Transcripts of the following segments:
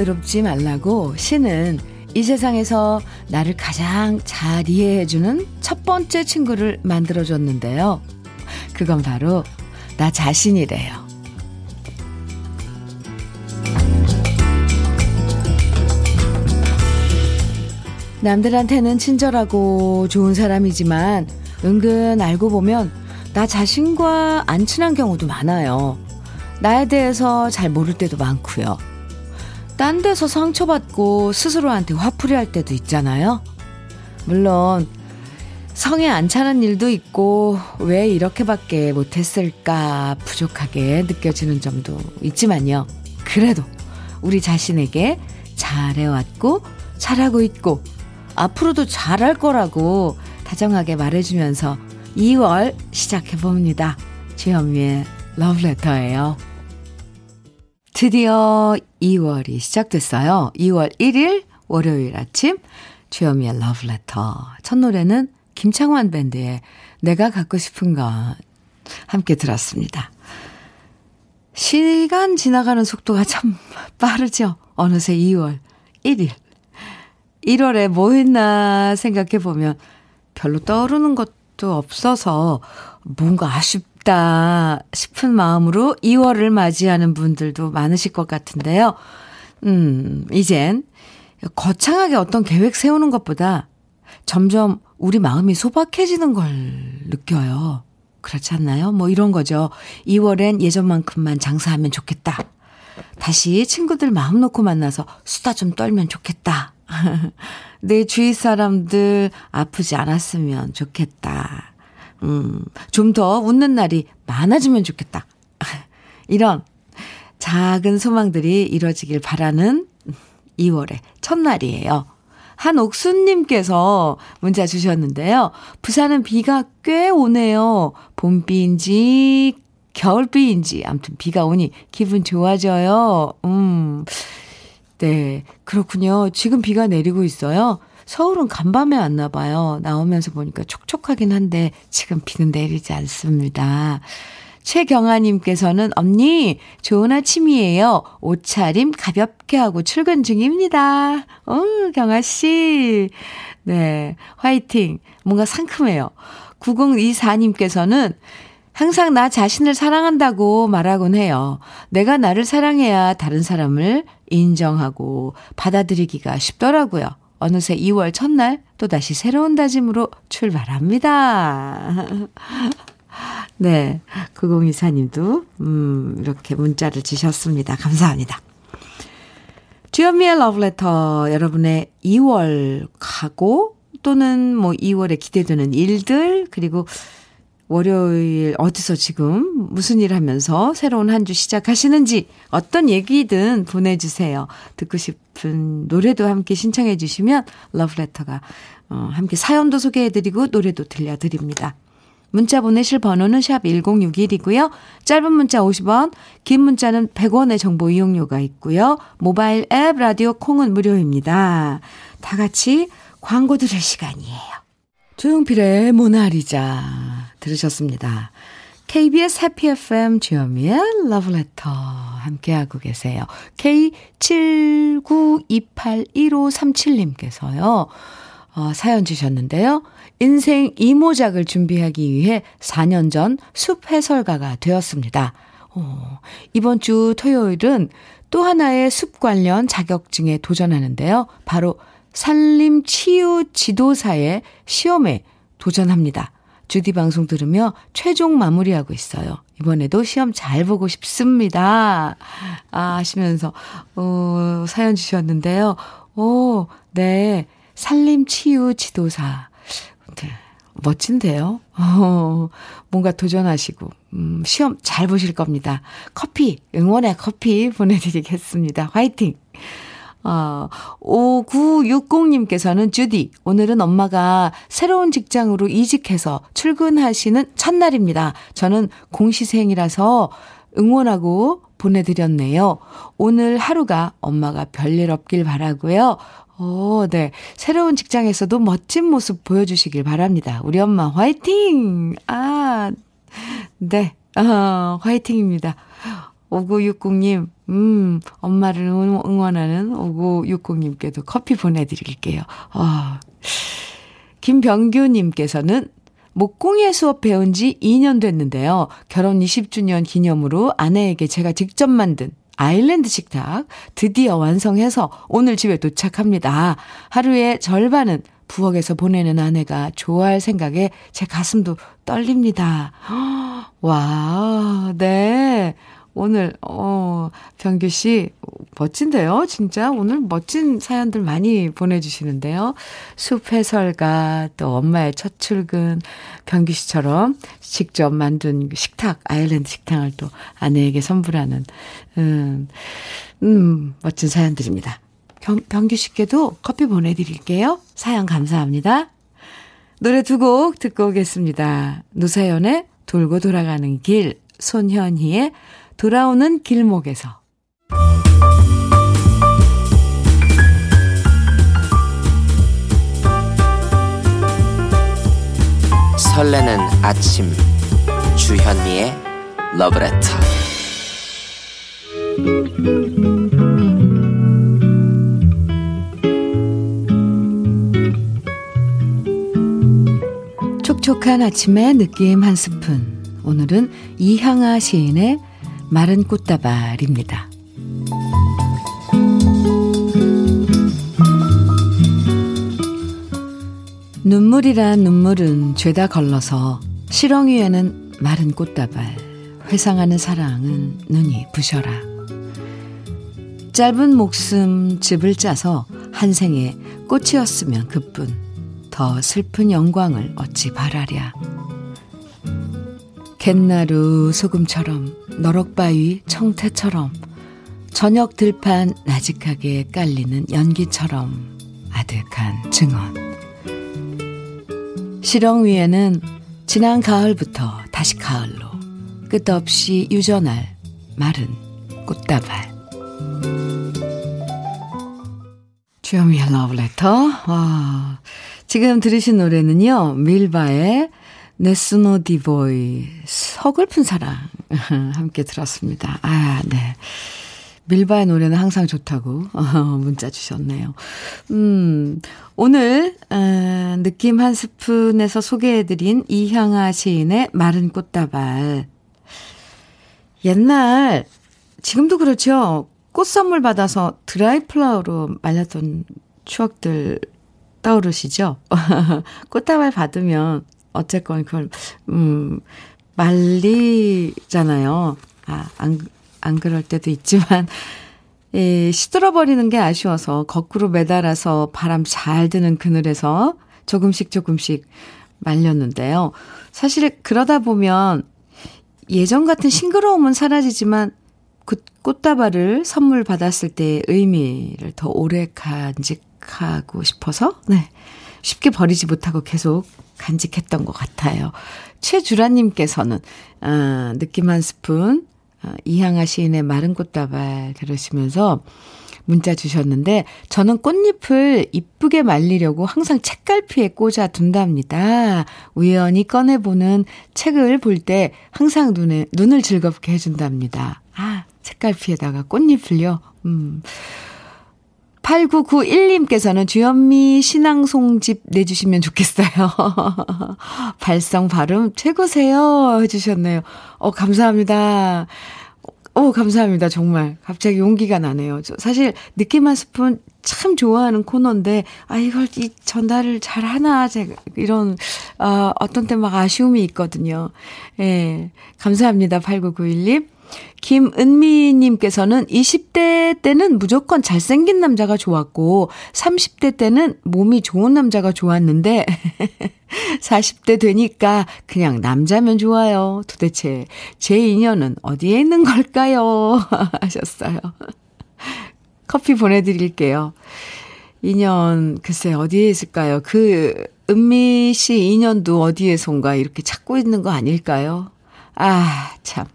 외롭지 말라고 신은 이 세상에서 나를 가장 잘 이해해주는 첫 번째 친구를 만들어줬는데요. 그건 바로 나 자신이래요. 남들한테는 친절하고 좋은 사람이지만 은근 알고 보면 나 자신과 안 친한 경우도 많아요. 나에 대해서 잘 모를 때도 많고요. 딴 데서 상처받고 스스로한테 화풀이 할 때도 있잖아요. 물론 성에 안 차는 일도 있고 왜 이렇게밖에 못했을까 부족하게 느껴지는 점도 있지만요. 그래도 우리 자신에게 잘해왔고 잘하고 있고 앞으로도 잘할 거라고 다정하게 말해주면서 2월 시작해봅니다. 주현미의 러브레터예요. 드디어 2월이 시작됐어요. 2월 1일 월요일 아침 주현미의 러브레터. 첫 노래는 김창완 밴드의 내가 갖고 싶은 것 함께 들었습니다. 시간 지나가는 속도가 참 빠르죠. 어느새 2월 1일. 1월에 뭐 했나 생각해 보면 별로 떠오르는 것도 없어서 뭔가 아쉽 다 싶은 마음으로 2월을 맞이하는 분들도 많으실 것 같은데요. 음, 이젠 거창하게 어떤 계획 세우는 것보다 점점 우리 마음이 소박해지는 걸 느껴요. 그렇지 않나요? 뭐 이런 거죠. 2월엔 예전만큼만 장사하면 좋겠다. 다시 친구들 마음 놓고 만나서 수다 좀 떨면 좋겠다. 내 주위 사람들 아프지 않았으면 좋겠다. 음, 좀 더 웃는 날이 많아지면 좋겠다. 이런 작은 소망들이 이뤄지길 바라는 2월의 첫날이에요. 한옥수님께서 문자 주셨는데요. 부산은 비가 꽤 오네요. 봄비인지 겨울비인지 아무튼 비가 오니 기분 좋아져요. 음. 네, 그렇군요. 지금 비가 내리고 있어요. 서울은 간밤에 왔나 봐요. 나오면서 보니까 촉촉하긴 한데 지금 비는 내리지 않습니다. 최경아님께서는 언니 좋은 아침이에요. 옷차림 가볍게 하고 출근 중입니다. 어, 경아 씨. 네, 화이팅. 뭔가 상큼해요. 9024님께서는 항상 나 자신을 사랑한다고 말하곤 해요. 내가 나를 사랑해야 다른 사람을 인정하고 받아들이기가 쉽더라고요. 어느새 2월 첫날 또다시 새로운 다짐으로 출발합니다. 네. 9024님도, 음, 이렇게 문자를 주셨습니다. 감사합니다. 주현미의 러브레터 여러분의 2월 가고 또는 뭐 2월에 기대되는 일들 그리고 월요일 어디서 지금 무슨 일 하면서 새로운 한 주 시작하시는지 어떤 얘기든 보내주세요. 듣고 싶은 노래도 함께 신청해 주시면 러브레터가 어, 함께 사연도 소개해드리고 노래도 들려드립니다. 문자 보내실 번호는 샵 1061이고요. 짧은 문자 50원, 긴 문자는 100원의 정보 이용료가 있고요. 모바일 앱 라디오 콩은 무료입니다. 다 같이 광고 들을 시간이에요. 조용필의 모나리자 들으셨습니다. KBS 해피 FM 주현미의 러브레터 함께하고 계세요. K79281537님께서요. 어, 사연 주셨는데요. 인생 이모작을 준비하기 위해 4년 전 숲 해설가가 되었습니다. 어, 이번 주 토요일은 또 하나의 숲 관련 자격증에 도전하는데요. 바로 산림 치유 지도사의 시험에 도전합니다. 주디 방송 들으며 최종 마무리하고 있어요. 이번에도 시험 잘 보고 싶습니다. 아, 하시면서, 어, 사연 주셨는데요. 오, 네. 산림 치유 지도사. 네. 멋진데요? 어, 뭔가 도전하시고, 음, 시험 잘 보실 겁니다. 커피, 응원의 커피 보내드리겠습니다. 화이팅! 어, 5960님께서는 주디, 오늘은 엄마가 새로운 직장으로 이직해서 출근하시는 첫날입니다. 저는 공시생이라서 응원하고 보내드렸네요. 오늘 하루가 엄마가 별일 없길 바라고요. 오, 네. 새로운 직장에서도 멋진 모습 보여주시길 바랍니다. 우리 엄마 화이팅! 아, 네. 어, 화이팅입니다. 5960님, 음, 엄마를 응원하는 5960님께도 커피 보내드릴게요. 아. 김병규님께서는 목공예 수업 배운 지 2년 됐는데요. 결혼 20주년 기념으로 아내에게 제가 직접 만든 아일랜드 식탁 드디어 완성해서 오늘 집에 도착합니다. 하루에 절반은 부엌에서 보내는 아내가 좋아할 생각에 제 가슴도 떨립니다. 와, 네. 오늘, 어, 병규 씨, 멋진데요? 진짜 오늘 멋진 사연들 많이 보내주시는데요. 숲 해설가, 또 엄마의 첫 출근, 병규 씨처럼 직접 만든 식탁, 아일랜드 식탁을 또 아내에게 선물하는, 음, 음, 멋진 사연들입니다. 병, 병규 씨께도 커피 보내드릴게요. 사연 감사합니다. 노래 두 곡 듣고 오겠습니다. 노사연의 돌고 돌아가는 길, 손현희의 돌아오는 길목에서. 설레는 아침, 주현미의 러브레터. 촉촉한 아침의 느낌 한 스푼. 오늘은 이향아 시인의 마른 꽃다발입니다. 눈물이란 눈물은 죄다 걸러서 위에는 마른 꽃다발, 회상하는 사랑은 눈이 부셔라. 짧은 목숨 집을 짜서 한 생에 꽃이었으면 그뿐 더 슬픈 영광을 어찌 바라랴. 갯나루 소금처럼 너럭바위 청태처럼 저녁 들판 나직하게 깔리는 연기처럼 아득한 증언. 시렁 위에는 지난 가을부터 다시 가을로 끝없이 유전할 마른 꽃다발. 주현미의 러브레터. 와. 지금 들으신 노래는요, 밀바의 네스노 디보이, 서글픈 사랑. 함께 들었습니다. 아, 네. 밀바의 노래는 항상 좋다고 문자 주셨네요. 음, 오늘 어, 느낌 한 스푼에서 소개해드린 이향아 시인의 마른 꽃다발. 옛날 지금도 그렇죠. 꽃 선물 받아서 드라이 플라워로 말렸던 추억들 떠오르시죠? 꽃다발 받으면 어쨌건 그걸 음 말리잖아요. 아, 안, 안 그럴 때도 있지만, 예, 시들어버리는 게 아쉬워서 거꾸로 매달아서 바람 잘 드는 그늘에서 조금씩 조금씩 말렸는데요. 사실 그러다 보면 예전 같은 싱그러움은 사라지지만 그 꽃다발을 선물 받았을 때의 의미를 더 오래 간직하고 싶어서, 네. 쉽게 버리지 못하고 계속 간직했던 것 같아요. 최주라님께서는, 아, 느낌 한 스푼, 아, 이향아 시인의 마른 꽃다발 들으시면서 문자 주셨는데, 저는 꽃잎을 이쁘게 말리려고 항상 책갈피에 꽂아 둔답니다. 우연히 꺼내보는 책을 볼 때 항상 눈에, 눈을 즐겁게 해준답니다. 아, 책갈피에다가 꽃잎을요? 음. 8991님께서는 주현미 신앙송집 내주시면 좋겠어요. 발성 발음 최고세요. 해주셨네요. 어, 감사합니다. 어, 감사합니다. 정말. 갑자기 용기가 나네요. 사실, 느낌 한 스푼 참 좋아하는 코너인데, 아, 이걸 이 전달을 잘 하나, 제가, 이런, 어, 어떤 때 막 아쉬움이 있거든요. 예. 감사합니다. 8991님. 김은미님께서는 20대 때는 무조건 잘생긴 남자가 좋았고, 30대 때는 몸이 좋은 남자가 좋았는데, 40대 되니까 그냥 남자면 좋아요. 도대체 제 인연은 어디에 있는 걸까요? 하셨어요. 커피 보내드릴게요. 인연, 글쎄, 어디에 있을까요? 그, 은미 씨 인연도 어디에선가 이렇게 찾고 있는 거 아닐까요? 아, 참.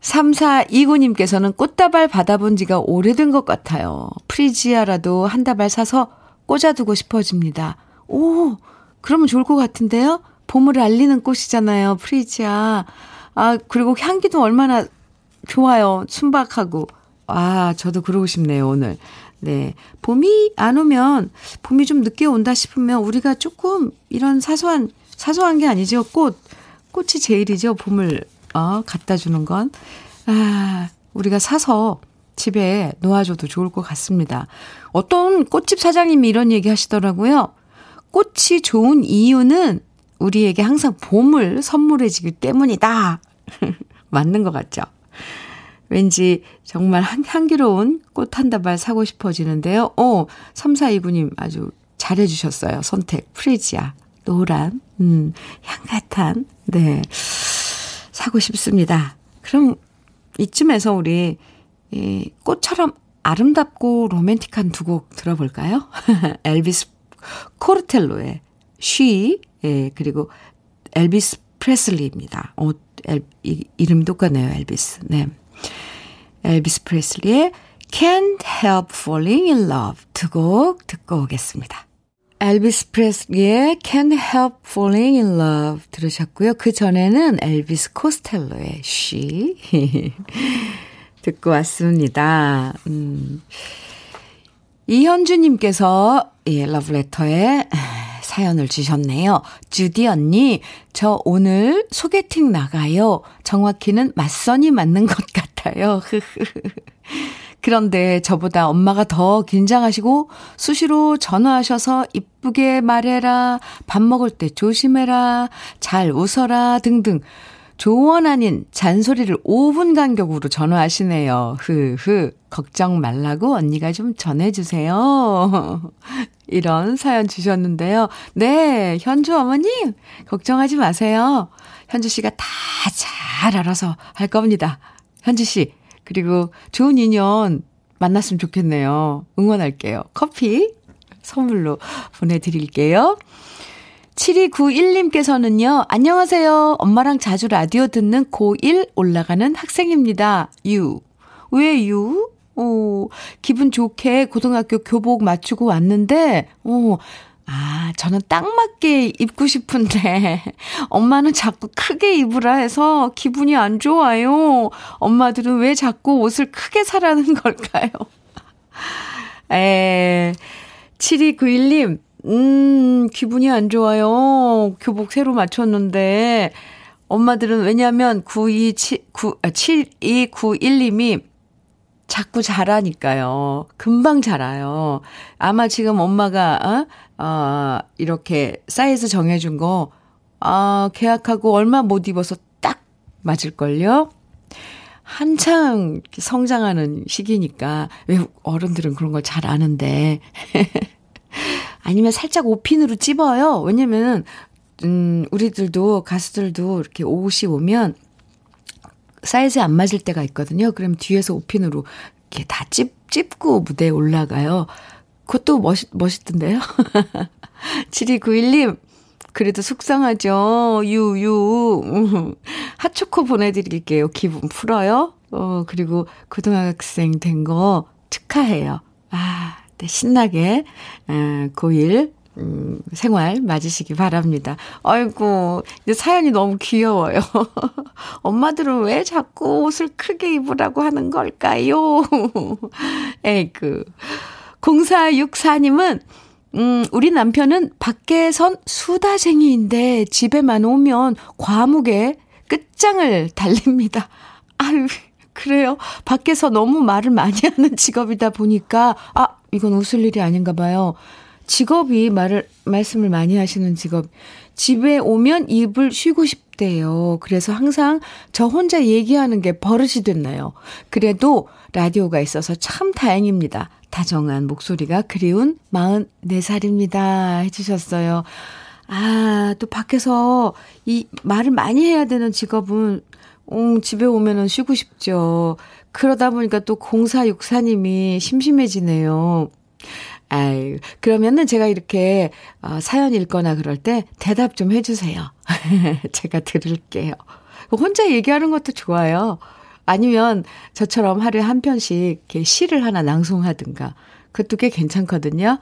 3429님께서는 꽃다발 받아본 지가 오래된 것 같아요. 프리지아라도 한 다발 사서 꽂아두고 싶어집니다. 오, 그러면 좋을 것 같은데요? 봄을 알리는 꽃이잖아요, 프리지아. 아, 그리고 향기도 얼마나 좋아요. 순박하고. 아, 저도 그러고 싶네요, 오늘. 네. 봄이 안 오면, 봄이 좀 늦게 온다 싶으면 우리가 조금 이런 사소한, 사소한 게 아니죠. 꽃. 꽃이 제일이죠. 봄을, 어, 갖다 주는 건. 아, 우리가 사서 집에 놓아줘도 좋을 것 같습니다. 어떤 꽃집 사장님이 이런 얘기 하시더라고요. 꽃이 좋은 이유는 우리에게 항상 봄을 선물해주기 때문이다. 맞는 것 같죠? 왠지 정말 향기로운 꽃 한 다발 사고 싶어지는데요. 어, 3429님 아주 잘해주셨어요. 선택. 프리지아. 노란, 음, 향긋한, 네. 사고 싶습니다. 그럼 이쯤에서 우리, 이 꽃처럼 아름답고 로맨틱한 두 곡 들어볼까요? 엘비스 코르텔로의 She, 예, 그리고 엘비스 프레슬리입니다. 어, 엘, 이, 이름 똑같네요, 엘비스. 네. 엘비스 프레슬리의 Can't Help Falling in Love 두 곡 듣고 오겠습니다. 엘비스 프레슬리의 Can't Help Falling in Love 들으셨고요. 그 전에는 엘비스 코스텔로의 She 듣고 왔습니다. 음. 이현주님께서 예, 러브레터에 사연을 주셨네요. 주디 언니, 저 오늘 소개팅 나가요. 정확히는 맞선이 맞는 것 같아요. 그런데 저보다 엄마가 더 긴장하시고 수시로 전화하셔서 이쁘게 말해라, 밥 먹을 때 조심해라, 잘 웃어라 등등 조언 아닌 잔소리를 5분 간격으로 전화하시네요. 흐흐. 걱정 말라고 언니가 좀 전해주세요. 이런 사연 주셨는데요. 네, 현주 어머님, 걱정하지 마세요. 현주 씨가 다 잘 알아서 할 겁니다. 현주 씨, 그리고 좋은 인연 만났으면 좋겠네요. 응원할게요. 커피 선물로 보내드릴게요. 7291님께서는요, 안녕하세요. 엄마랑 자주 라디오 듣는 고1 올라가는 학생입니다. 유. 왜 유? 오, 기분 좋게 고등학교 교복 맞추고 왔는데, 오, 아, 저는 딱 맞게 입고 싶은데, 엄마는 자꾸 크게 입으라 해서 기분이 안 좋아요. 엄마들은 왜 자꾸 옷을 크게 사라는 걸까요? 에, 7291님, 음, 기분이 안 좋아요. 교복 새로 맞췄는데, 엄마들은 왜냐면 9279, 9, 아, 7291님이 자꾸 자라니까요. 금방 자라요. 아마 지금 엄마가, 어, 어 이렇게 사이즈 정해준 거, 아, 계약하고 얼마 못 입어서 딱 맞을걸요? 한창 성장하는 시기니까, 왜 어른들은 그런 걸 잘 아는데. 아니면 살짝 오핀으로 찝어요. 왜냐면, 음, 우리들도, 가수들도 이렇게 옷이 오면, 사이즈 안 맞을 때가 있거든요. 그럼 뒤에서 오핀으로 이렇게 다 찝, 찝고 무대에 올라가요. 그것도 멋있, 멋있던데요? 7291님, 그래도 속상하죠. 유, 유. 핫초코 보내드릴게요. 기분 풀어요. 어, 그리고 고등학생 된 거 축하해요. 아, 네, 신나게 고1 음, 생활 맞으시기 바랍니다. 아이고, 근데 사연이 너무 귀여워요. 엄마들은 왜 자꾸 옷을 크게 입으라고 하는 걸까요? 에이그. 0464님은, 음, 우리 남편은 밖에선 수다쟁이인데 집에만 오면 과묵에 끝장을 달립니다. 아유, 그래요. 밖에서 너무 말을 많이 하는 직업이다 보니까, 아, 이건 웃을 일이 아닌가 봐요. 직업이 말을, 말씀을 많이 하시는 직업. 집에 오면 입을 쉬고 싶대요. 그래서 항상 저 혼자 얘기하는 게 버릇이 됐나요? 그래도 라디오가 있어서 참 다행입니다. 다정한 목소리가 그리운 44살입니다. 해주셨어요. 아, 또 밖에서 이 말을 많이 해야 되는 직업은 음, 집에 오면은 쉬고 싶죠. 그러다 보니까 또 0464님이 심심해지네요. 아유, 그러면은 제가 이렇게 어, 사연 읽거나 그럴 때 대답 좀 해주세요. 제가 들을게요. 혼자 얘기하는 것도 좋아요. 아니면 저처럼 하루에 한 편씩 이렇게 시를 하나 낭송하든가. 그것도 꽤 괜찮거든요.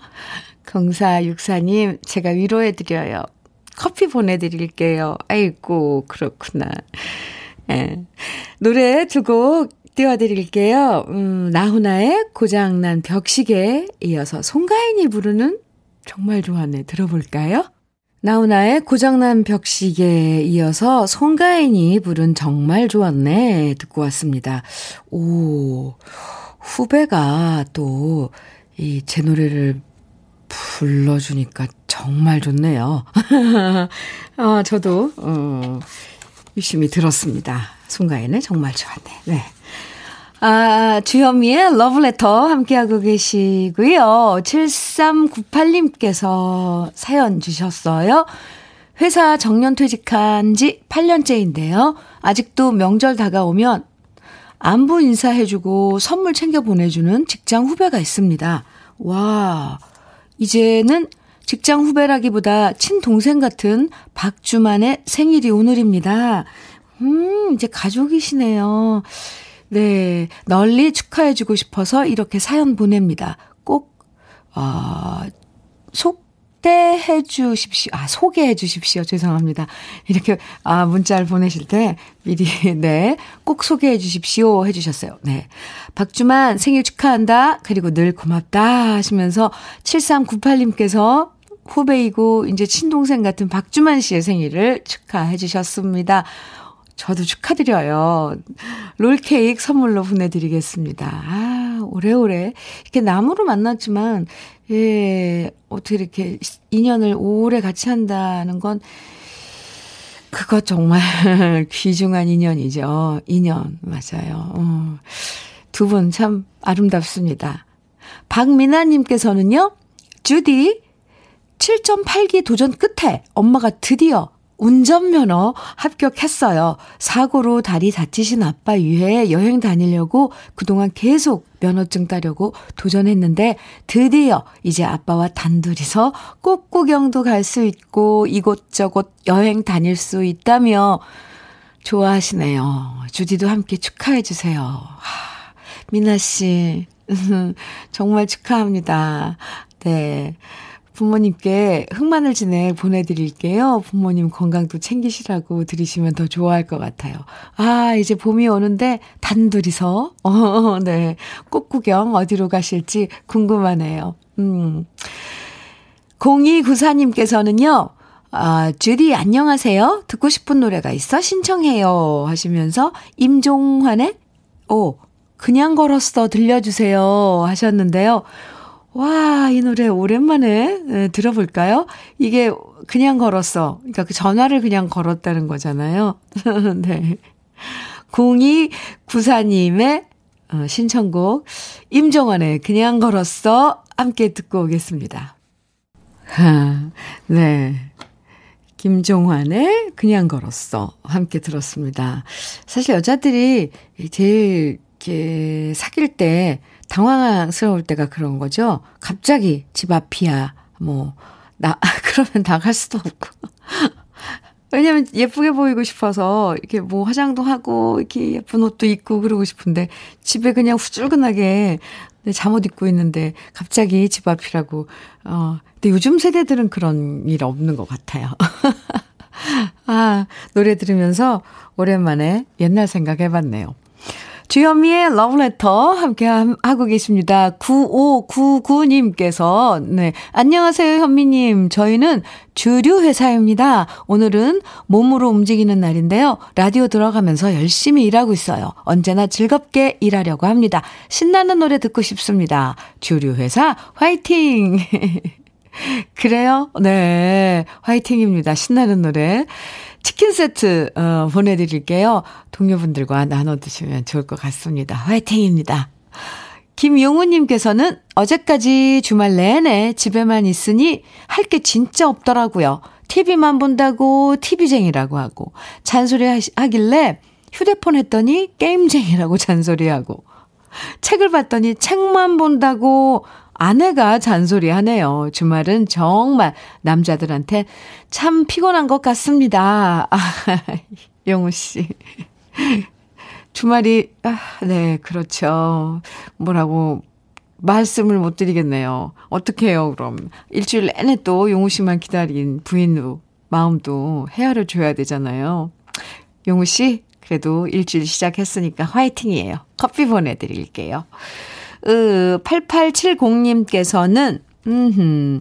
0464님, 제가 위로해드려요. 커피 보내드릴게요. 아이고, 그렇구나. 예. 노래 두 곡 띄워드릴게요. 음, 나훈아의 고장난 벽시계 이어서 송가인이 부르는 정말 좋아하네. 들어볼까요? 나훈아의 고장난 벽시계에 이어서 송가인이 부른 정말 좋았네 듣고 왔습니다. 오, 후배가 또 이 제 노래를 불러주니까 정말 좋네요. 아, 저도, 어, 유심히 들었습니다. 송가인의 정말 좋았네. 네. 아, 주현미의 러브레터 함께하고 계시고요. 7398님께서 사연 주셨어요. 회사 정년 퇴직한 지 8년째인데요. 아직도 명절 다가오면 안부 인사해주고 선물 챙겨 보내주는 직장 후배가 있습니다. 와, 이제는 직장 후배라기보다 친동생 같은 박주만의 생일이 오늘입니다. 음, 이제 가족이시네요. 네, 널리 축하해주고 싶어서 이렇게 사연 보냅니다. 꼭, 어, 속대해 주십시오. 아, 소개해 주십시오. 죄송합니다. 이렇게, 아, 문자를 보내실 때 미리, 네, 꼭 소개해 주십시오. 해 주셨어요. 네. 박주만 생일 축하한다. 그리고 늘 고맙다. 하시면서 7398님께서 후배이고, 이제 친동생 같은 박주만 씨의 생일을 축하해 주셨습니다. 저도 축하드려요. 롤케이크 선물로 보내드리겠습니다. 아, 오래오래. 이렇게 나무로 만났지만, 예, 어떻게 이렇게 인연을 오래 같이 한다는 건, 그거 정말 귀중한 인연이죠. 인연, 맞아요. 어. 두분 참 아름답습니다. 박미나님께서는요, 주디, 7.8기 도전 끝에 엄마가 드디어 운전면허 합격했어요. 사고로 다리 다치신 아빠 위해 여행 다니려고 그동안 계속 면허증 따려고 도전했는데 드디어 이제 아빠와 단둘이서 꽃구경도 갈 수 있고 이곳저곳 여행 다닐 수 있다며 좋아하시네요. 주디도 함께 축하해 주세요. 미나 씨 정말 축하합니다. 네. 부모님께 흑마늘 진액 보내드릴게요. 부모님 건강도 챙기시라고 들으시면 더 좋아할 것 같아요. 아, 이제 봄이 오는데 단둘이서, 어, 네. 꽃구경 어디로 가실지 궁금하네요. 음. 0294님께서는요, 아, 주디 안녕하세요. 듣고 싶은 노래가 있어 신청해요. 하시면서 임종환의, 오, 그냥 걸었어 들려주세요. 하셨는데요. 와, 이 노래 오랜만에 네, 들어볼까요? 이게 그냥 걸었어. 그러니까 그 전화를 그냥 걸었다는 거잖아요. 네. 0294님의 어, 신청곡 임정환의 그냥 걸었어 함께 듣고 오겠습니다. 하, 네. 김종환의 그냥 걸었어 함께 들었습니다. 사실 여자들이 제일 이렇게 사귈 때 당황스러울 때가 그런 거죠. 갑자기 집 앞이야. 뭐, 나, 그러면 나갈 수도 없고. 왜냐면 예쁘게 보이고 싶어서 이렇게 뭐 화장도 하고 이렇게 예쁜 옷도 입고 그러고 싶은데 집에 그냥 후줄근하게 잠옷 입고 있는데 갑자기 집 앞이라고. 어, 근데 요즘 세대들은 그런 일 없는 것 같아요. 아, 노래 들으면서 오랜만에 옛날 생각 해봤네요. 주현미의 러브레터 함께 하고 계십니다. 9599님께서, 네. 안녕하세요, 현미님. 저희는 주류회사입니다. 오늘은 몸으로 움직이는 날인데요. 라디오 들어가면서 열심히 일하고 있어요. 언제나 즐겁게 일하려고 합니다. 신나는 노래 듣고 싶습니다. 주류회사 화이팅! 그래요? 네. 화이팅입니다. 신나는 노래. 치킨 세트 어, 보내드릴게요. 동료분들과 나눠 드시면 좋을 것 같습니다. 화이팅입니다. 김용우님께서는 어제까지 주말 내내 집에만 있으니 할 게 진짜 없더라고요. TV만 본다고 TV쟁이라고 하고 잔소리 하길래 휴대폰 했더니 게임쟁이라고 잔소리하고 책을 봤더니 책만 본다고 아내가 잔소리 하네요. 주말은 정말 남자들한테 참 피곤한 것 같습니다. 아, 영우 씨. 주말이, 아, 네, 그렇죠. 뭐라고 말씀을 못 드리겠네요. 어떻게 해요, 그럼. 일주일 내내 또 용우 씨만 기다린 부인 마음도 헤아려 줘야 되잖아요. 용우 씨, 그래도 일주일 시작했으니까 화이팅이에요. 커피 보내드릴게요. 으, 8870님께서는, 음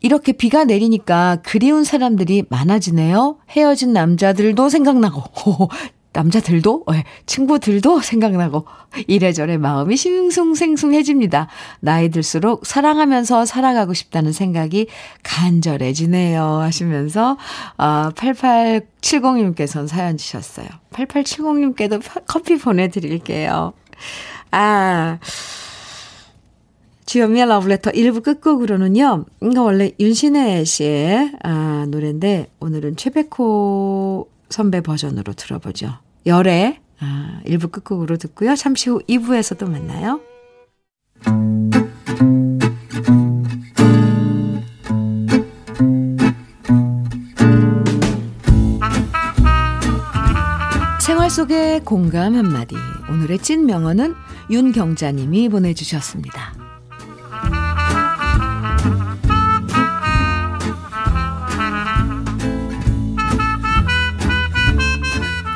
이렇게 비가 내리니까 그리운 사람들이 많아지네요. 헤어진 남자들도 생각나고, 남자들도, 네, 친구들도 생각나고, 이래저래 마음이 싱숭생숭해집니다. 나이 들수록 사랑하면서 살아가고 싶다는 생각이 간절해지네요. 하시면서, 아, 8870님께서는 사연 주셨어요. 8870님께도 커피 보내드릴게요. 아, 주현미의 러브레터 1부 끝곡으로는요, 이거 원래 윤신혜 씨의 아, 노래인데, 오늘은 최백호 선배 버전으로 들어보죠. 열애, 아, 1부 끝곡으로 듣고요. 잠시 후 2부에서 또 만나요. 속의 공감 한마디. 오늘의 찐 명언은 윤경자님이 보내주셨습니다.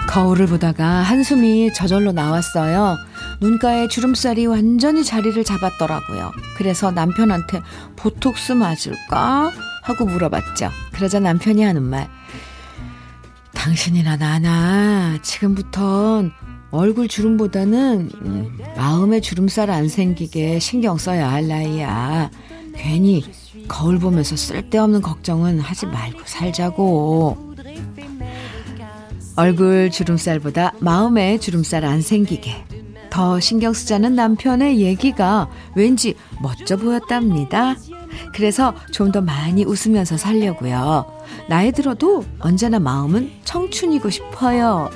거울을 보다가 한숨이 저절로 나왔어요. 눈가에 주름살이 완전히 자리를 잡았더라고요. 그래서 남편한테 보톡스 맞을까? 하고 물어봤죠. 그러자 남편이 하는 말. 당신이나 나나 지금부턴 얼굴 주름보다는 음, 마음의 주름살 안 생기게 신경 써야 할 나이야. 괜히 거울 보면서 쓸데없는 걱정은 하지 말고 살자고. 얼굴 주름살보다 마음에 주름살 안 생기게 더 신경 쓰자는 남편의 얘기가 왠지 멋져 보였답니다. 그래서 좀 더 많이 웃으면서 살려고요. 나이 들어도 언제나 마음은 청춘이고 싶어요.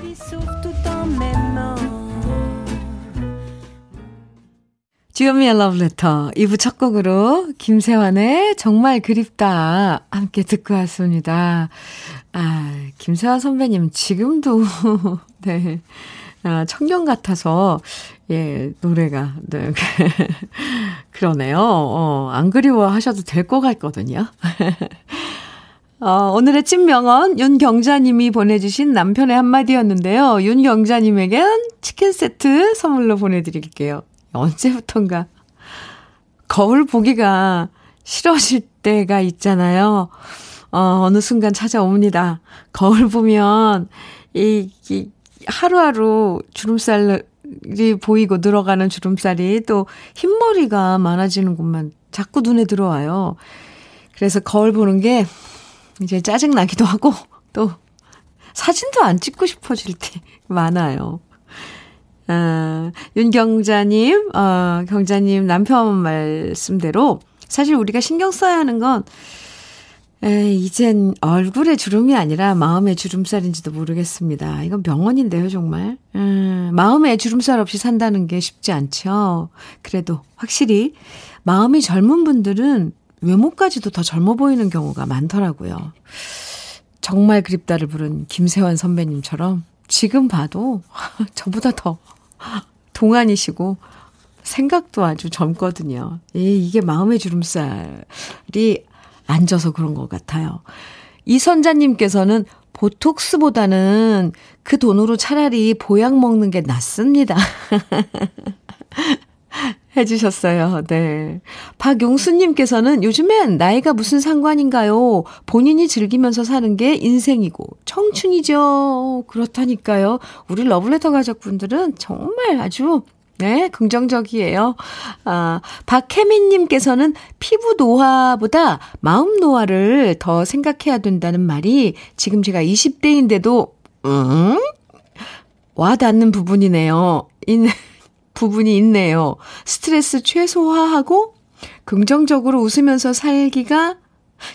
주현미의 러브레터 2부 첫 곡으로 김세환의 정말 그립다 함께 듣고 왔습니다. 아, 김세환 선배님 지금도 네. 아, 청년 같아서 예, 노래가 네. 그러네요. 어, 안 그리워 하셔도 될 것 같거든요. 어, 오늘의 찐명언 윤경자님이 보내주신 남편의 한마디였는데요. 윤경자님에겐 치킨 세트 선물로 보내드릴게요. 언제부턴가 거울 보기가 싫어질 때가 있잖아요. 어, 어느 순간 찾아옵니다. 거울 보면 이, 이 하루하루 주름살 이 보이고 늘어가는 주름살이 또 흰머리가 많아지는 것만 자꾸 눈에 들어와요. 그래서 거울 보는 게 이제 짜증나기도 하고 또 사진도 안 찍고 싶어질 때 많아요. 아, 윤경자님, 어, 경자님 남편 말씀대로 사실 우리가 신경 써야 하는 건 에, 이젠 얼굴에 주름이 아니라 마음의 주름살인지도 모르겠습니다. 이건 명언인데요, 정말. 음, 마음에 주름살 없이 산다는 게 쉽지 않죠. 그래도 확실히 마음이 젊은 분들은 외모까지도 더 젊어 보이는 경우가 많더라고요. 정말 그립다를 부른 김세환 선배님처럼 지금 봐도 저보다 더 동안이시고 생각도 아주 젊거든요. 이게 마음의 주름살이 앉아서 그런 것 같아요. 이선자님께서는 보톡스보다는 그 돈으로 차라리 보약 먹는 게 낫습니다. 해주셨어요. 네. 박용수님께서는 요즘엔 나이가 무슨 상관인가요? 본인이 즐기면서 사는 게 인생이고 청춘이죠. 그렇다니까요. 우리 러블레터 가족분들은 정말 아주 네, 긍정적이에요. 아, 박혜민님께서는 피부 노화보다 마음 노화를 더 생각해야 된다는 말이 지금 제가 20대인데도, 음? 와 닿는 부분이네요. 인, 부분이 있네요. 스트레스 최소화하고 긍정적으로 웃으면서 살기가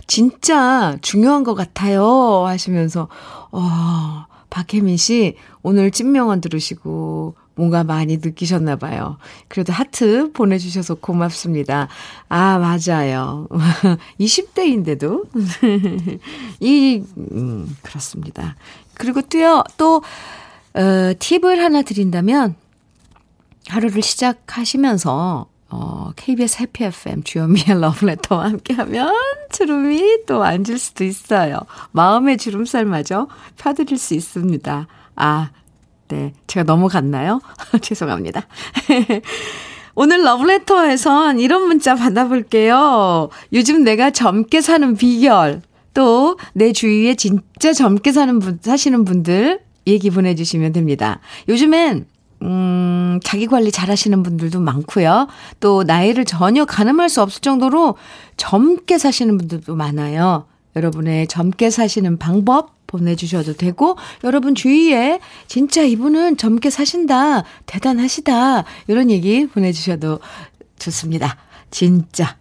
진짜 중요한 것 같아요. 하시면서, 어, 박혜민 씨, 오늘 찐명언 들으시고, 뭔가 많이 느끼셨나 봐요. 그래도 하트 보내주셔서 고맙습니다. 아, 맞아요. 20대인데도. 이, 음, 그렇습니다. 그리고 또요, 또, 어, 팁을 하나 드린다면, 하루를 시작하시면서, 어, KBS 해피 FM 주현미의 러브레터와 함께하면 주름이 또 앉을 수도 있어요. 마음의 주름살마저 펴드릴 수 있습니다. 아, 네. 제가 넘어갔나요? 죄송합니다. 오늘 러브레터에선 이런 문자 받아볼게요. 요즘 내가 젊게 사는 비결, 또 내 주위에 진짜 젊게 사는 분, 사시는 분들 얘기 보내주시면 됩니다. 요즘엔 음, 자기 관리 잘 하시는 분들도 많고요. 또 나이를 전혀 가늠할 수 없을 정도로 젊게 사시는 분들도 많아요. 여러분의 젊게 사시는 방법 보내주셔도 되고, 여러분 주위에 진짜 이분은 젊게 사신다, 대단하시다, 이런 얘기 보내주셔도 좋습니다. 진짜,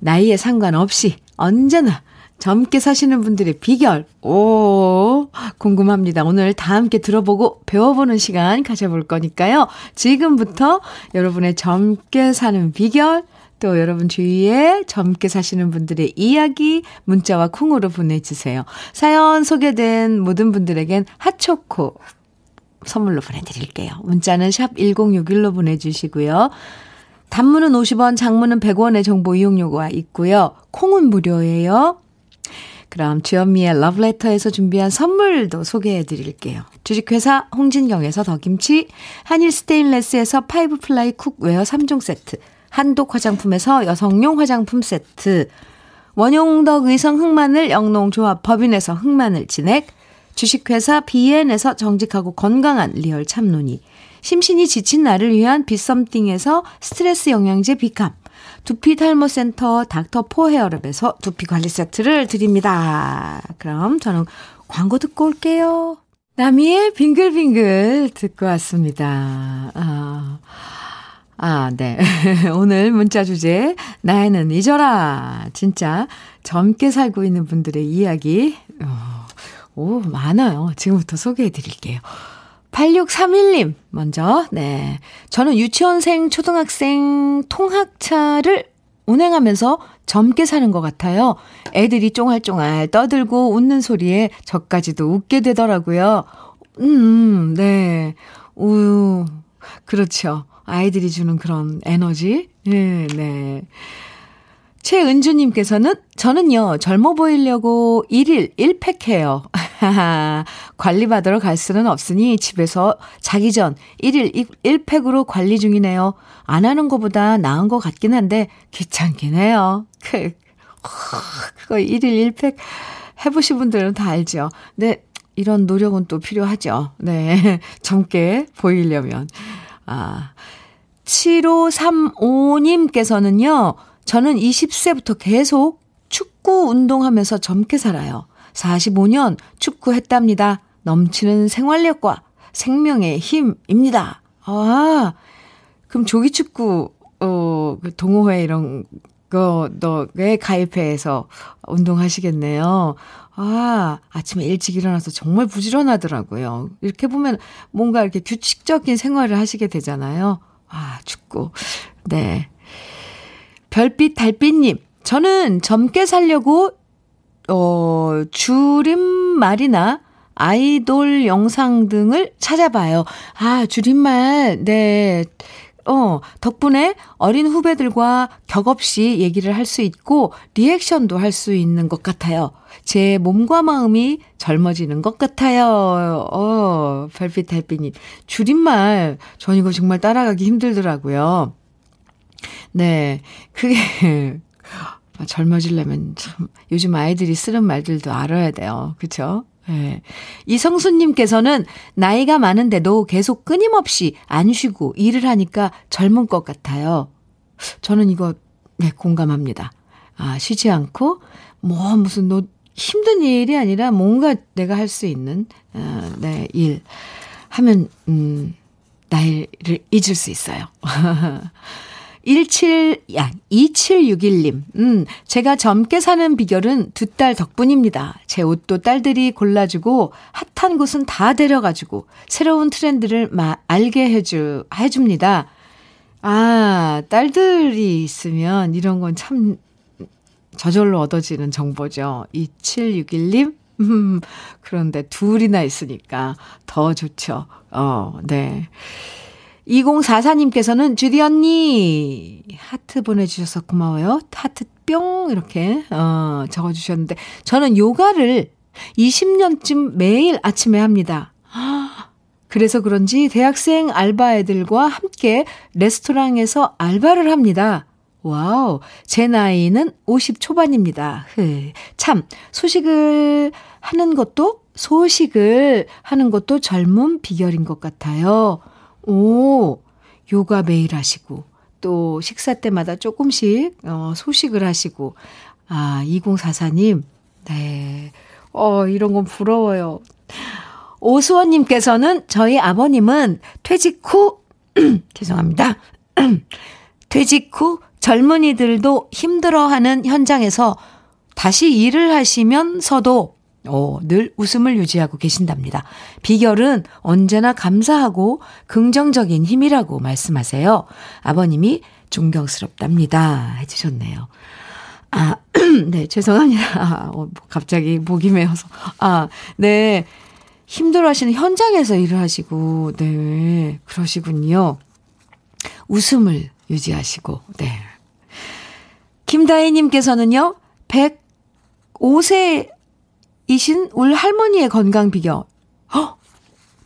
나이에 상관없이 언제나 젊게 사시는 분들의 비결, 오, 궁금합니다. 오늘 다 함께 들어보고 배워보는 시간 가져볼 거니까요. 지금부터 여러분의 젊게 사는 비결, 또 여러분 주위에 젊게 사시는 분들의 이야기 문자와 콩으로 보내주세요. 사연 소개된 모든 분들에겐 핫초코 선물로 보내드릴게요. 문자는 샵 1061로 보내주시고요. 단문은 50원, 장문은 100원의 정보 이용료가 있고요. 콩은 무료예요. 그럼 주현미의 러브레터에서 준비한 선물도 소개해 드릴게요. 주식회사 홍진경에서 더김치, 한일 스테인레스에서 five ply cookware 3종 세트, 한독 화장품에서 여성용 화장품 세트, 원용덕 의성 흑마늘 영농조합 법인에서 흑마늘 진액, 주식회사 비엔에서 정직하고 건강한 리얼 참논이, 심신이 지친 나를 위한 비썸띵에서 스트레스 영양제 비캄, 두피 탈모 센터 닥터 포 헤어랩에서 두피 관리 세트를 드립니다. 그럼 저는 광고 듣고 올게요. 나미의 빙글빙글 듣고 왔습니다. 아, 아 네. 오늘 문자 주제, 나이는 잊어라. 진짜 젊게 살고 있는 분들의 이야기, 어, 오, 많아요. 지금부터 소개해 드릴게요. 8631님, 먼저, 네. 저는 유치원생, 초등학생 통학차를 운행하면서 젊게 사는 것 같아요. 애들이 쫑알쫑알 떠들고 웃는 소리에 저까지도 웃게 되더라고요. 음, 네. 우, 그렇죠. 아이들이 주는 그런 에너지. 네, 네. 최은주님께서는 저는요, 젊어 보이려고 1일 1팩 해요. 관리받으러 갈 수는 없으니 집에서 자기 전 1일 1팩으로 관리 중이네요. 안 하는 것보다 나은 것 같긴 한데 귀찮긴 해요. 그, 그거 1일 1팩 해보신 분들은 다 알죠. 근데 이런 노력은 또 필요하죠. 네. 젊게 보이려면. 아. 7535님께서는요, 저는 20세부터 계속 축구 운동하면서 젊게 살아요. 45년 축구했답니다. 넘치는 생활력과 생명의 힘입니다. 아, 그럼 조기축구, 어, 그 동호회 이런 거, 너에 가입해서 운동하시겠네요. 아, 아침에 일찍 일어나서 정말 부지런하더라고요. 이렇게 보면 뭔가 이렇게 규칙적인 생활을 하시게 되잖아요. 아, 축구. 네. 별빛 달빛님, 저는 젊게 살려고, 어, 줄임말이나 아이돌 영상 등을 찾아봐요. 아, 줄임말, 네. 어, 덕분에 어린 후배들과 격없이 얘기를 할 수 있고, 리액션도 할 수 있는 것 같아요. 제 몸과 마음이 젊어지는 것 같아요. 어, 별빛 달빛님. 줄임말, 전 이거 정말 따라가기 힘들더라고요. 네. 그게, 젊어지려면 참, 요즘 아이들이 쓰는 말들도 알아야 돼요. 그쵸? 네. 이성수님께서는 나이가 많은데도 계속 끊임없이 안 쉬고 일을 하니까 젊은 것 같아요. 저는 이거, 네, 공감합니다. 아, 쉬지 않고, 뭐, 무슨, 노, 힘든 일이 아니라 뭔가 내가 할 수 있는, 어, 네, 일. 하면, 음, 나이를 잊을 수 있어요. 17, 야, 2761님. 음, 제가 젊게 사는 비결은 두 딸 덕분입니다. 제 옷도 딸들이 골라주고, 핫한 곳은 다 데려가지고, 새로운 트렌드를 마, 알게 해주, 해줍니다. 아, 딸들이 있으면 이런 건 참 저절로 얻어지는 정보죠. 2761님. 음, 그런데 둘이나 있으니까 더 좋죠. 어, 네. 2044님께서는 주디 언니 하트 보내주셔서 고마워요. 하트 뿅 이렇게 어, 적어주셨는데 저는 요가를 20년쯤 매일 아침에 합니다. 그래서 그런지 대학생 알바 애들과 함께 레스토랑에서 알바를 합니다. wow, 제 나이는 50 초반입니다. 흐, 참, 소식을 하는 것도, 소식을 하는 것도 젊은 비결인 것 같아요. 오, 요가 매일 하시고, 또 식사 때마다 조금씩, 어, 소식을 하시고, 아, 2044님, 네. 어, 이런 건 부러워요. 오수원님께서는 저희 아버님은 퇴직 후, 죄송합니다. 퇴직 후 젊은이들도 힘들어하는 현장에서 다시 일을 하시면서도 오, 늘 웃음을 유지하고 계신답니다. 비결은 언제나 감사하고 긍정적인 힘이라고 말씀하세요. 아버님이 존경스럽답니다. 해주셨네요. 아, 네, 죄송합니다. 아, 어, 갑자기 목이 메어서. 아, 네. 힘들어 하시는 현장에서 일을 하시고, 네. 그러시군요. 웃음을 유지하시고, 네. 김다희님께서는요, 105세이신 울 할머니의 건강 비결. 헉!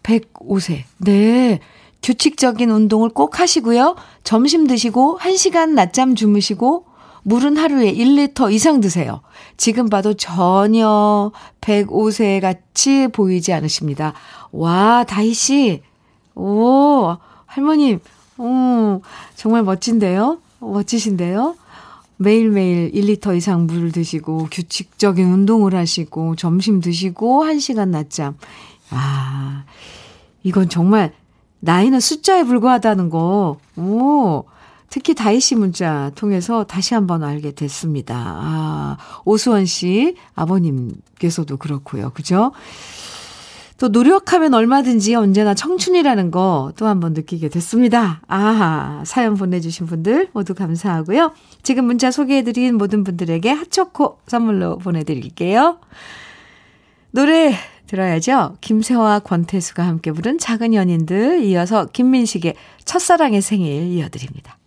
105세. 네. 규칙적인 운동을 꼭 하시고요. 점심 드시고, 1시간 낮잠 주무시고, 물은 하루에 1리터 이상 드세요. 지금 봐도 전혀 105세 같이 보이지 않으십니다. 와, 다희씨. 오, 할머님. 오, 정말 멋진데요? 멋지신데요? 매일매일 1리터 이상 물을 드시고, 규칙적인 운동을 하시고, 점심 드시고, 1시간 낮잠. 아, 이건 정말 나이는 숫자에 불과하다는 거. 오, 특히 다희 씨 문자 통해서 다시 한번 알게 됐습니다. 아, 오수원 씨 아버님께서도 그렇고요. 그죠? 또 노력하면 얼마든지 언제나 청춘이라는 거 또 한번 느끼게 됐습니다. 아, 사연 보내주신 분들 모두 감사하고요. 지금 문자 소개해드린 모든 분들에게 핫초코 선물로 보내드릴게요. 노래 들어야죠. 김세화, 권태수가 함께 부른 작은 연인들 이어서 김민식의 첫사랑의 생일 이어드립니다.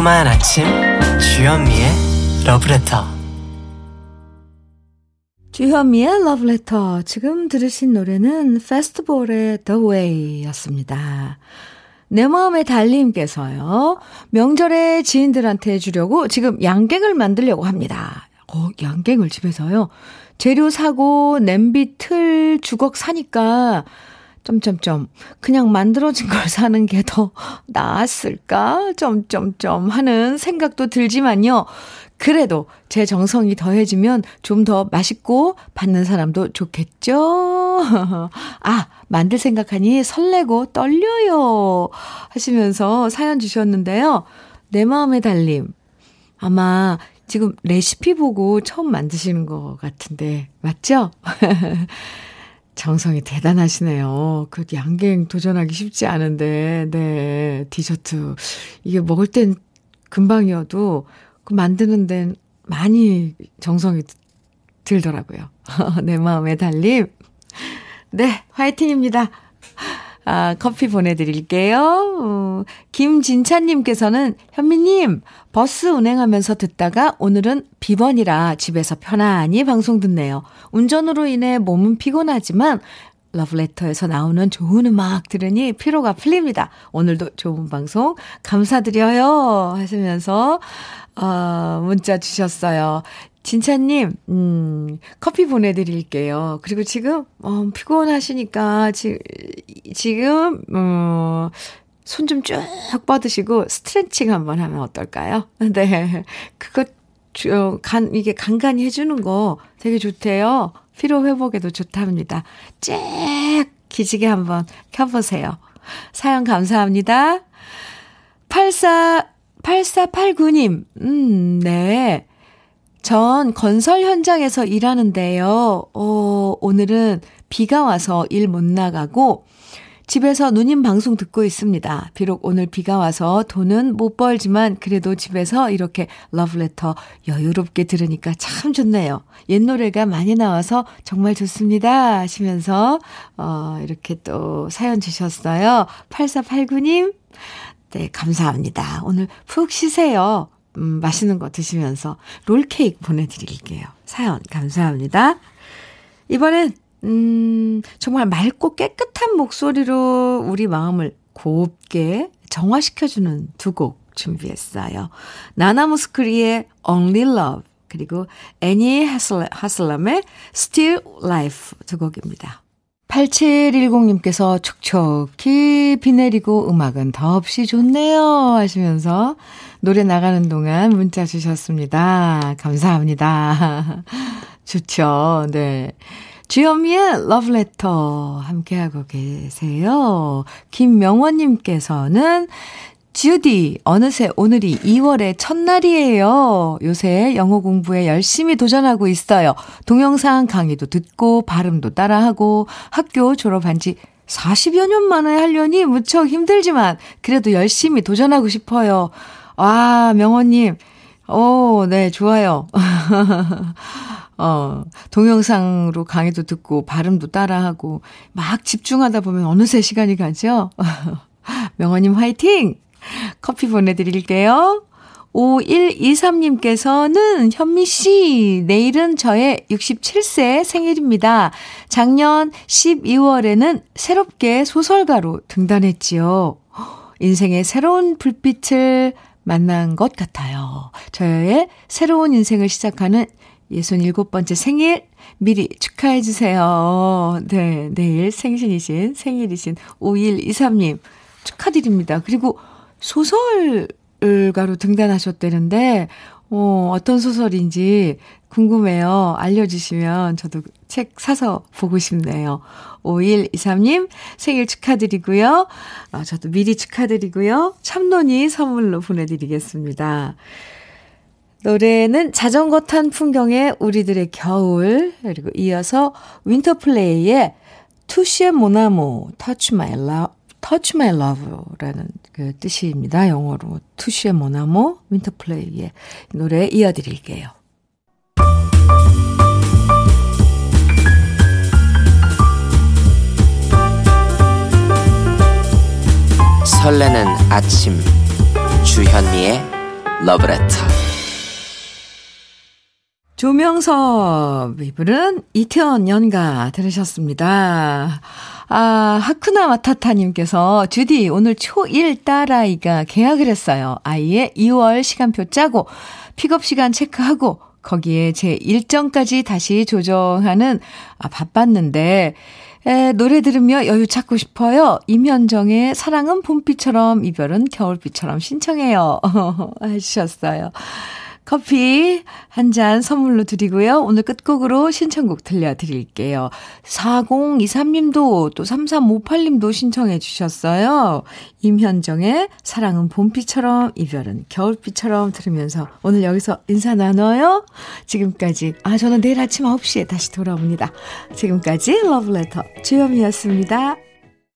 달콤한 아침 주현미의 러브레터 주현미의 러브레터 지금 들으신 노래는 페스티벌의 The Way 였습니다. 내 마음의 달님께서요. 명절에 지인들한테 주려고 지금 양갱을 만들려고 합니다. 어, 양갱을 집에서요. 재료 사고 냄비 틀 주걱 사니까 점점점 그냥 만들어진 걸 사는 게 더 나았을까? 점점점 하는 생각도 들지만요. 그래도 제 정성이 더해지면 좀 더 맛있고 받는 사람도 좋겠죠? 아, 만들 생각하니 설레고 떨려요. 하시면서 사연 주셨는데요. 내 마음의 달님. 아마 지금 레시피 보고 처음 만드시는 것 같은데, 맞죠? 정성이 대단하시네요. 그 양갱 도전하기 쉽지 않은데, 네, 디저트. 이게 먹을 땐 금방이어도 그 만드는 데는 많이 정성이 들더라고요. 내 마음의 달림. 네, 화이팅입니다. 아, 커피 보내드릴게요. 어, 김진찬님께서는 현미님, 버스 운행하면서 듣다가 오늘은 비번이라 집에서 편안히 방송 듣네요. 운전으로 인해 몸은 피곤하지만 러브레터에서 나오는 좋은 음악 들으니 피로가 풀립니다. 오늘도 좋은 방송 감사드려요. 하시면서, 어, 문자 주셨어요. 진차님, 음, 커피 보내드릴게요. 그리고 지금, 어, 피곤하시니까, 지, 지금, 어, 손 좀 쭉 뻗으시고, 스트레칭 한번 하면 어떨까요? 네. 그거, 어, 간, 이게 간간히 해주는 거 되게 좋대요. 피로 회복에도 좋답니다. 쫙 기지개 한번 켜보세요. 사연 감사합니다. 84, 8489님, 음, 네. 전 건설 현장에서 일하는데요. 어, 오늘은 비가 와서 일 못 나가고 집에서 누님 방송 듣고 있습니다. 비록 오늘 비가 와서 돈은 못 벌지만 그래도 집에서 이렇게 러브레터 여유롭게 들으니까 참 좋네요. 옛 노래가 많이 나와서 정말 좋습니다. 하시면서, 어, 이렇게 또 사연 주셨어요. 8489님, 네, 감사합니다. 오늘 푹 쉬세요. 음, 맛있는 거 드시면서 롤케이크 보내드릴게요. 사연 감사합니다. 이번엔 음, 정말 맑고 깨끗한 목소리로 우리 마음을 곱게 정화시켜주는 두 곡 준비했어요. 나나무스크리의 Only Love 그리고 애니 하슬람의 Still Life 두 곡입니다. 8710님께서 촉촉히 비 내리고 음악은 더없이 좋네요 하시면서 노래 나가는 동안 문자 주셨습니다. 감사합니다. 좋죠. 네. 주현미의 러브레터 함께하고 계세요. 김명원님께서는 주디, 어느새 오늘이 2월의 첫날이에요. 요새 영어 공부에 열심히 도전하고 있어요. 동영상 강의도 듣고, 발음도 따라하고, 학교 졸업한 지 40여 년 만에 하려니 무척 힘들지만, 그래도 열심히 도전하고 싶어요. 와, 명원님. 오, 네, 좋아요. 어, 동영상으로 강의도 듣고, 발음도 따라하고, 막 집중하다 보면 어느새 시간이 가죠? 명원님 화이팅! 커피 보내드릴게요. 5123님께서는 현미 씨, 내일은 저의 67세 생일입니다. 작년 12월에는 새롭게 소설가로 등단했지요. 인생의 새로운 불빛을 만난 것 같아요. 저의 새로운 인생을 시작하는 67번째 생일 미리 축하해 주세요. 네, 내일 생신이신, 생일이신 5123님 축하드립니다. 그리고 소설가로 등단하셨다는데, 어, 어떤 소설인지 궁금해요. 알려주시면 저도 책 사서 보고 싶네요. 5123님 생일 축하드리고요. 어, 저도 미리 축하드리고요. 참론이 선물로 보내드리겠습니다. 노래는 자전거 탄 풍경의 우리들의 겨울, 그리고 이어서 윈터플레이의 Touche mon amour, touch my lo touch my love라는 그 뜻입니다. 영어로 Touche mon amour 윈터플레이의 노래 이어드릴게요. 설레는 아침 주현미의 러브레터 조명섭이 부른 이태원 연가 들으셨습니다. 아, 하쿠나 마타타님께서, 주디, 오늘 초1 딸아이가 계약을 했어요. 아이의 2월 시간표 짜고, 픽업 시간 체크하고, 거기에 제 일정까지 다시 조정하는, 아, 바빴는데, 에, 노래 들으며 여유 찾고 싶어요. 임현정의 사랑은 봄비처럼, 이별은 겨울비처럼 신청해요. 해주셨어요. 커피 한 잔 선물로 드리고요. 오늘 끝곡으로 신청곡 들려드릴게요. 4023님도 또 3358님도 신청해 주셨어요. 임현정의 사랑은 봄비처럼 이별은 겨울비처럼 들으면서 오늘 여기서 인사 나눠요. 지금까지 아 저는 내일 아침 9시에 다시 돌아옵니다. 지금까지 러브레터 주현미였습니다.